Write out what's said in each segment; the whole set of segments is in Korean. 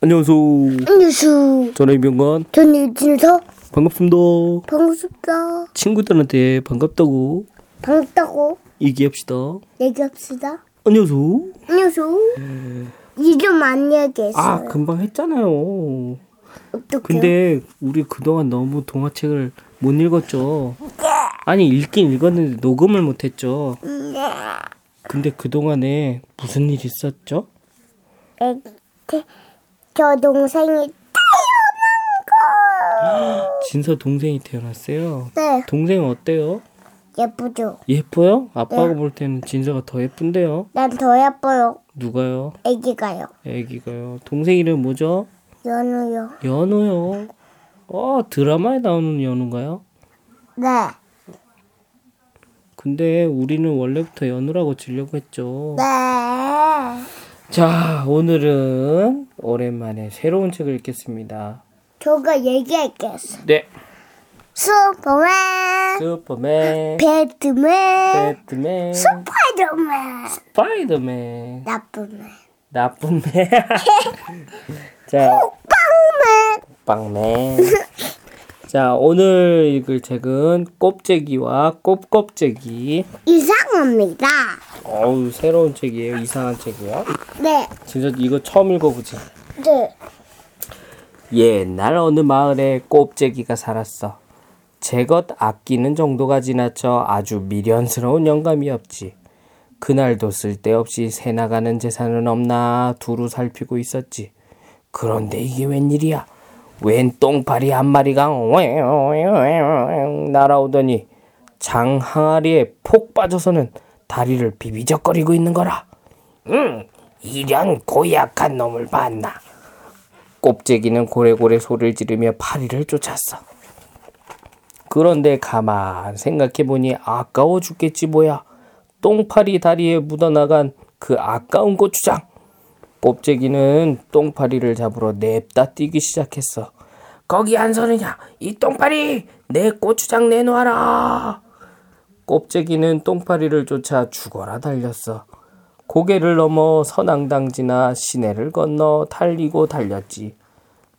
안녕하세요. 뉴스 저는 이병건. 저는 유진서 반갑습니다. 반갑습니다 친구들한테 반갑다고 반갑다고 얘기합시다. 얘기합시다 안녕하세요. 안녕하세요 이름 안 얘기했어요 아, 금방 했잖아요. 어떡해요? 근데 우리 그동안 너무 동화책을 못 읽었죠. 아니, 읽긴 읽었는데 녹음을 못 했죠. 근데 그 동안에 무슨 일 있었죠? 에, 태- 저 동생이 진서 동생이 태어났어요. 네 동생 어때요? 예쁘죠 예뻐요? 아빠가 볼 때는 진서가 더 예쁜데요. 난 더 예뻐요 누가요? 애기가요 애기가요. 동생 이름 뭐죠? 연우요 연우요. 어, 드라마에 나오는 연우인가요? 네 근데 우리는 원래부터 연우라고 지려고 했죠. 네. 자, 오늘은 오랜만에 새로운 책을 읽겠습니다. 저가 얘기할게요. 네. 슈퍼맨. 슈퍼맨, 배트맨. 배트맨, 스파이더맨. 스파이더맨, 나쁜 man. 나쁜 man. 자, 빵맨. 빵맨. 자, 오늘 읽을 책은 꼽재기와 꼽꼽재기. 이상합니다 어우, 새로운 책이에요. 이상한 책이요. 네 진짜 이거 처음 읽어보지. 네. 옛날 어느 마을에 꼽재기가 살았어. 제것 아끼는 정도가 지나쳐 아주 미련스러운 영감이었지. 그날도 쓸데없이 새 나가는 재산은 없나 두루 살피고 있었지. 그런데 이게 웬일이야? 웬 똥파리 한 마리가 날아오더니 장 항아리에 폭 빠져서는 다리를 비비적거리고 있는 거라. 응, 이런 고약한 놈을 봤나? 꼽재기는 고래고래 소리를 지르며 파리를 쫓았어. 그런데 가만 생각해보니 아까워 죽겠지 뭐야. 똥파리 다리에 묻어나간 그 아까운 고추장. 꼽재기는 똥파리를 잡으러 냅다 뛰기 시작했어. 거기 안 서느냐? 이 똥파리! 내 고추장 내놓아라! 꼽재기는 똥파리를 쫓아 죽어라 달렸어. 고개를 넘어 선앙당 지나 시내를 건너 달리고 달렸지.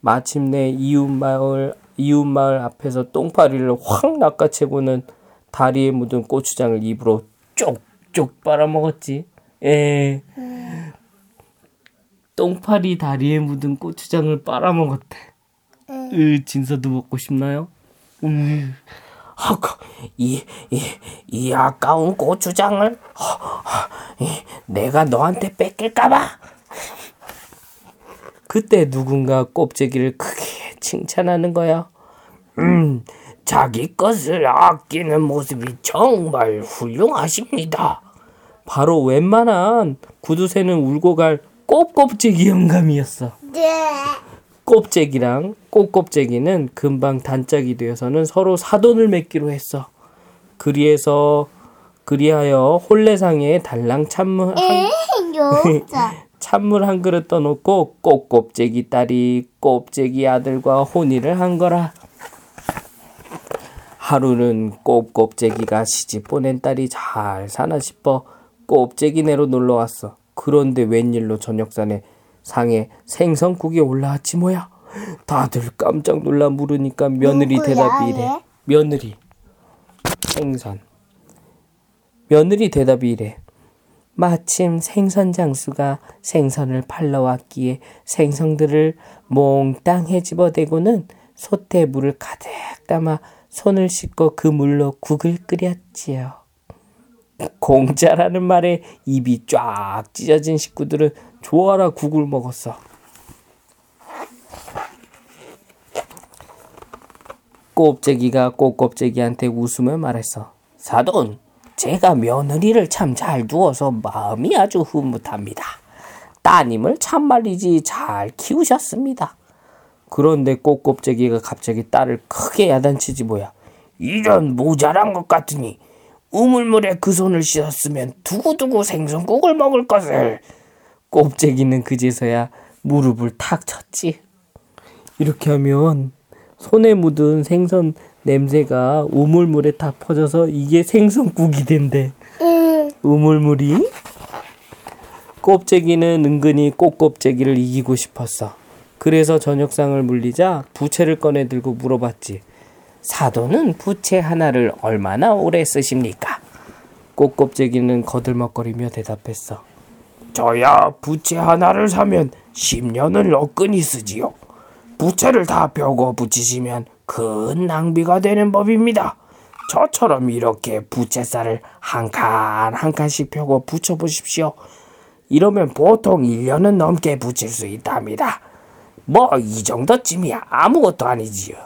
마침내 이웃마을 이웃마을 앞에서 똥파리를 확 낚아채고는 다리에 묻은 고추장을 입으로 쪽쪽 빨아먹었지. 에. 똥파리 다리에 묻은 고추장을 빨아먹었대. 으, 진서도 먹고 싶나요? 음. 헉, 이, 이, 이 아까운 고추장을 이, 내가 너한테 뺏길까봐. 그때 누군가 꼽재기를 크게 칭찬하는 거야. 음, 자기 것을 아끼는 모습이 정말 훌륭하십니다. 바로 웬만한 구두쇠는 울고 갈 꼽꼽재기 영감이었어. 네. 꼽재기랑 꽃꼽재기는 금방 단짝이 되어서는 서로 사돈을 맺기로 했어. 그리해서 그리하여 홀레상에 달랑 찬물 한. 찬물 한 그릇 떠놓고 꽃꼽재기 딸이 꼽재기 아들과 혼인을 한 거라. 하루는 꼽꼽재기가 시집 보낸 딸이 잘 사나 싶어 꼽재기네로 놀러 왔어. 그런데 웬일로 저녁산에 상에 생선국이 올라왔지 뭐야. 다들 깜짝 놀라 물으니까 며느리 누구야, 대답이 이래. 얘? 며느리 생선. 며느리 대답이 이래. 마침 생선 장수가 생선을 팔러 왔기에 생선들을 몽땅 헤집어대고는 솥에 물을 가득 담아 손을 씻고 그 물로 국을 끓였지요. 공짜라는 말에 입이 쫙 찢어진 식구들은 좋아라 국을 먹었어. 꼽재기가 꽃꼽재기한테 웃으며 말했어. 사돈, 제가 며느리를 참 잘 두어서 마음이 아주 흐뭇합니다. 따님을 참말이지 잘 키우셨습니다. 그런데 꽃꼽재기가 갑자기 딸을 크게 야단치지 뭐야. 이런 모자란 것 같으니 우물물에 그 손을 씻었으면 두고두고 생선국을 먹을 것을. 꼽재기는 그제서야 무릎을 탁 쳤지. 이렇게 하면 손에 묻은 생선 냄새가 우물물에 다 퍼져서 이게 생선국이 된대. 응. 우물물이 꼽재기는 은근히 꽃꼽재기를 이기고 싶었어. 그래서 저녁상을 물리자 부채를 꺼내 들고 물어봤지. 사돈은 부채 하나를 얼마나 오래 쓰십니까? 꽃껍데기는 거들먹거리며 대답했어. 저야 부채 하나를 사면 10년을 너끈히 쓰지요. 부채를 다 벽어 붙이시면 큰 낭비가 되는 법입니다. 저처럼 이렇게 부채살을 한 칸 한 칸씩 펴고 붙여 보십시오. 이러면 보통 1년은 넘게 붙일 수 있답니다. 뭐 이 정도쯤이야 아무것도 아니지요.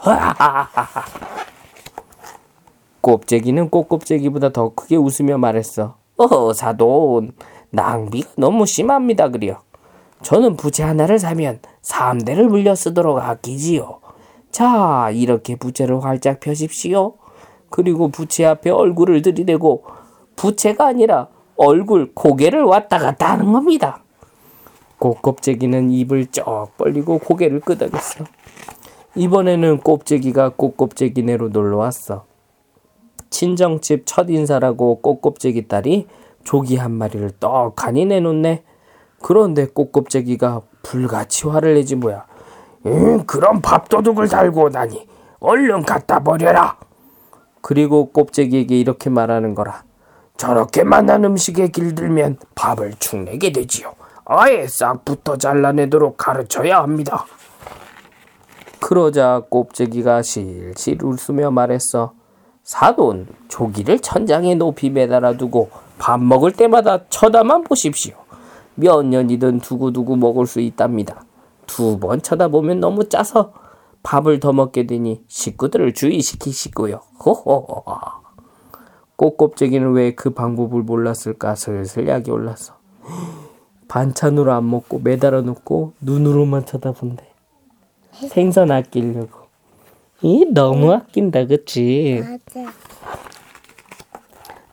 꼽재기는 꽃꼽재기보다 더 크게 웃으며 말했어. 어 사돈 낭비가 너무 심합니다 그려. 저는 부채 하나를 사면 3대를 물려 쓰도록 아끼지요. 자 이렇게 부채를 활짝 펴십시오. 그리고 부채 앞에 얼굴을 들이대고 부채가 아니라 얼굴 고개를 왔다 갔다 하는 겁니다. 꽃껍데기는 입을 쩍 벌리고 고개를 끄덕였어. 이번에는 꼽재기가 꽃껍데기네로 놀러 왔어. 친정집 첫 인사라고 꽃껍데기 딸이 조기 한 마리를 떡하니 내놓네. 그런데 꽃껍데기가 불같이 화를 내지 뭐야. 음, 그럼 밥도둑을 달고 오다니 얼른 갖다 버려라. 그리고 꼽재기에게 이렇게 말하는 거라. 저렇게 만난 음식에 길들면 밥을 축내게 되지요. 아예 싹부터 잘라내도록 가르쳐야 합니다. 그러자 꼽재기가 실실 웃으며 말했어. 사돈, 조기를 천장에 높이 매달아 두고 밥 먹을 때마다 쳐다만 보십시오. 몇 년이든 두고두고 먹을 수 있답니다. 두 번 쳐다보면 너무 짜서 밥을 더 먹게 되니 식구들을 주의시키시고요. 호호호. 꽃껍데기는 왜 그 방법을 몰랐을까 슬슬 약이 올랐어. 반찬으로 안 먹고 매달아 놓고 눈으로만 쳐다본대. 생선 아끼려고. 이 너무 아낀다, 그치? 맞아.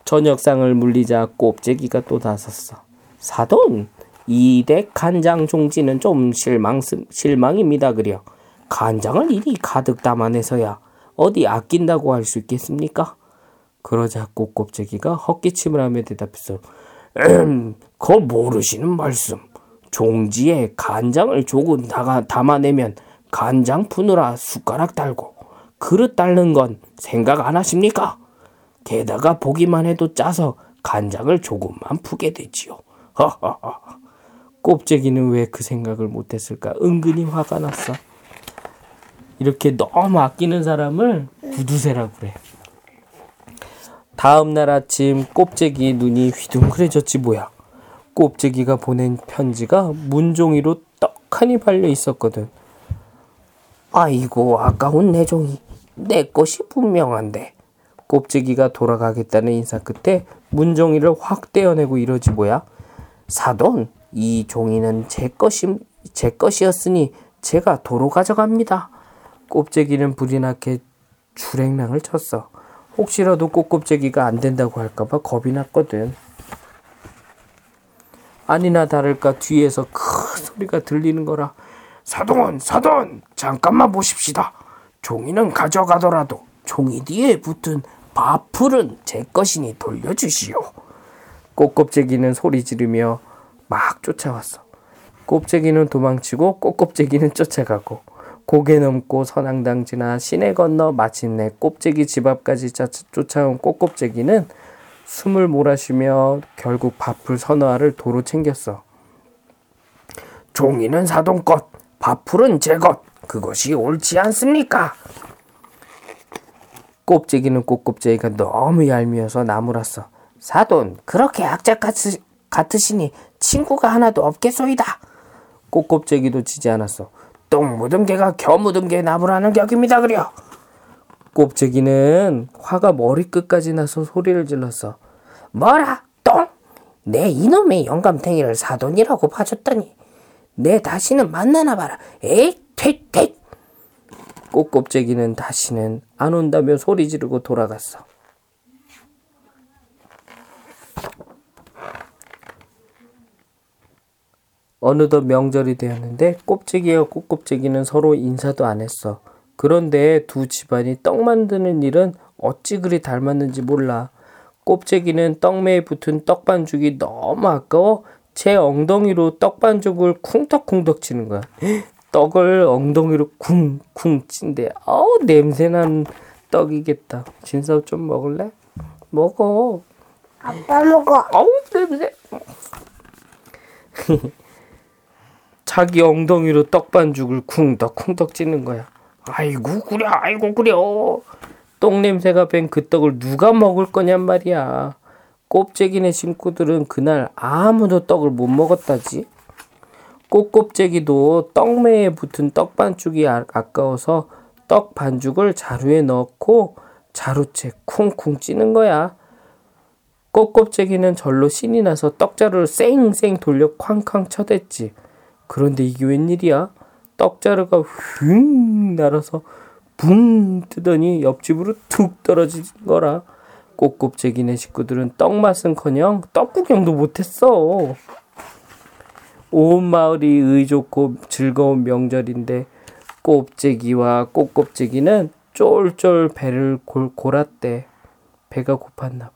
저녁상을 물리자 꼽재기가 또 나섰어. 사돈, 이댁 간장 종지는 좀 실망, 실망입니다, 그려. 간장을 이리 가득 담아내서야 어디 아낀다고 할 수 있겠습니까? 그러자 꽃꼽재기가 헛기침을 하며 대답했어. 음, 거 모르시는 말씀. 종지에 간장을 조금 다가, 담아내면 간장 푸느라 숟가락 달고 그릇 닦는 건 생각 안 하십니까? 게다가 보기만 해도 짜서 간장을 조금만 푸게 되지요. 꼽재기는 왜 그 생각을 못했을까? 은근히 화가 났어. 이렇게 너무 아끼는 사람을 구두쇠라고 그래. 다음 날 아침 꼽재기 눈이 휘둥그레졌지 뭐야. 꼽재기가 보낸 편지가 문종이로 떡하니 발려 있었거든. 아이고 아까운 내 종이 내 것이 분명한데. 꼽재기가 돌아가겠다는 인사 끝에 문종이를 확 떼어내고 이러지 뭐야. 사돈 이 종이는 제 것이 제 것이었으니 제가 도로 가져갑니다. 꼽재기는 나게 주랭랑을 쳤어. 혹시라도 꽃꼽재기가 안 된다고 할까봐 겁이 났거든. 아니나 다를까 뒤에서 큰 소리가 들리는 거라. 사돈, 사돈, 잠깐만 보십시다. 종이는 가져가더라도 종이 뒤에 붙은 밥풀은 제 것이니 돌려주시오. 꽃껍데기는 소리 지르며 막 쫓아왔어. 꼽재기는 도망치고 꽃껍데기는 쫓아가고 고개 넘고 선앙당 지나 시내 건너 마침내 꼽재기 집 앞까지 짜- 쫓아온 꽃껍데기는 숨을 몰아쉬며 결국 밥풀 알을 도로 챙겼어. 종이는 사돈 것, 밥풀은 제 것. 그것이 옳지 않습니까? 꼽재기는 꽃껍데기가 너무 얄미워서 나무랐어. 사돈, 그렇게 악착 같으, 같으시니 친구가 하나도 없겠소이다. 꽃껍데기도 지지 않았어. 똥 묻은 개가 겨 묻은 개 나무라는 격입니다, 그려. 꼽재기는 화가 머리끝까지 나서 소리를 질렀어. 뭐라? 똥? 내 이놈의 영감탱이를 사돈이라고 봐줬더니 내 다시는 만나나 봐라. 에이, 퇴, 퇴. 꽃껍데기는 다시는 안 온다며 소리 지르고 돌아갔어. 어느덧 명절이 되었는데 꼽재기와 꽃꼽재기는 서로 인사도 안 했어. 그런데 두 집안이 떡 만드는 일은 어찌 그리 닮았는지 몰라. 꼽재기는 떡매에 붙은 떡반죽이 너무 아까워 제 엉덩이로 떡반죽을 쿵떡쿵떡 치는 거야. 떡을 엉덩이로 쿵쿵 찐대. 어우 냄새난 떡이겠다. 진서 좀 먹을래? 먹어. 아빠 먹어. 어우 냄새. 자기 엉덩이로 떡 반죽을 쿵덕 쿵덕 찌는 거야. 아이고 그래 아이고 그려. 똥 냄새가 밴 그 떡을 누가 먹을 거냔 말이야. 꼽재기네 친구들은 그날 아무도 떡을 못 먹었다지. 꽃꼽재기도 떡매에 붙은 떡 반죽이 아, 아까워서 떡 반죽을 자루에 넣고 자루채 쿵쿵 찌는 거야. 꽃꼽재기는 절로 신이 나서 떡자루를 쌩쌩 돌려 쾅쾅 쳐댔지. 그런데 이게 웬일이야? 떡자루가 휙 날아서 붕 뜨더니 옆집으로 툭 떨어진 거라. 꽃꼽재기네 식구들은 떡 맛은커녕 떡 구경도 못했어. 온 마을이 의좋고 즐거운 명절인데 꼽재기와 꽃꼽재기는 쫄쫄 배를 골, 골았대. 배가 고팠나 봐.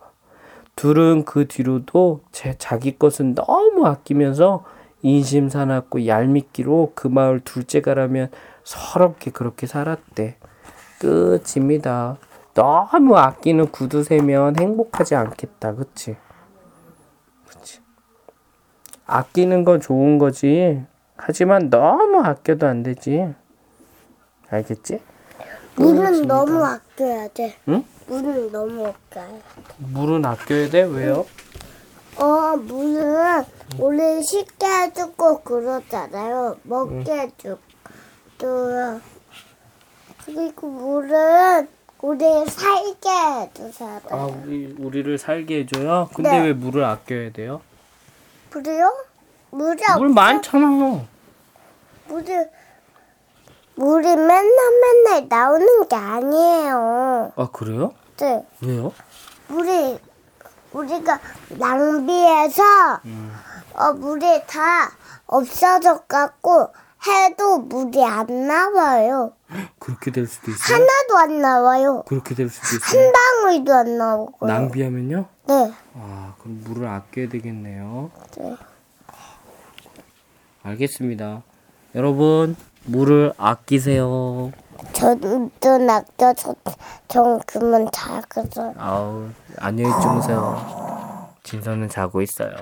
둘은 그 뒤로도 제 자기 것은 너무 아끼면서 인심 사납고 얄밉기로 그 마을 둘째가라면 서럽게 그렇게 살았대. 끝입니다. 너무 아끼는 구두쇠면 행복하지 않겠다. 그치? 그치. 아끼는 건 좋은 거지. 하지만 너무 아껴도 안 되지. 알겠지? 물은 너무 아껴야 돼. 응? 물은 너무 아껴야 돼. 물은 아껴야 돼? 왜요? 어, 물은 우리 식게 해주고 그러잖아요. 먹게 해주고요. 그리고 물은 우리 살게 해주잖아요. 아, 우리 우리를 살게 해줘요. 근데 네. 왜 물을 아껴야 돼요? 물이요? 물이 물 없- 많잖아. 물이 물이 맨날 맨날 나오는 게 아니에요. 아 그래요? 네. 왜요? 물이 우리가 낭비해서 어 물이 다 없어져 갖고 해도 물이 안 나와요. 그렇게 될 수도 있어요. 하나도 안 나와요. 그렇게 될 수도 있어요. 한 방울도 안 나오고요. 낭비하면요? 네. 아 그럼 물을 아껴야 되겠네요. 네. 알겠습니다. 여러분 물을 아끼세요. 저도 낙저 전 그만 잘 그죠. 아우 안녕히 주무세요. 진서는 자고 있어요.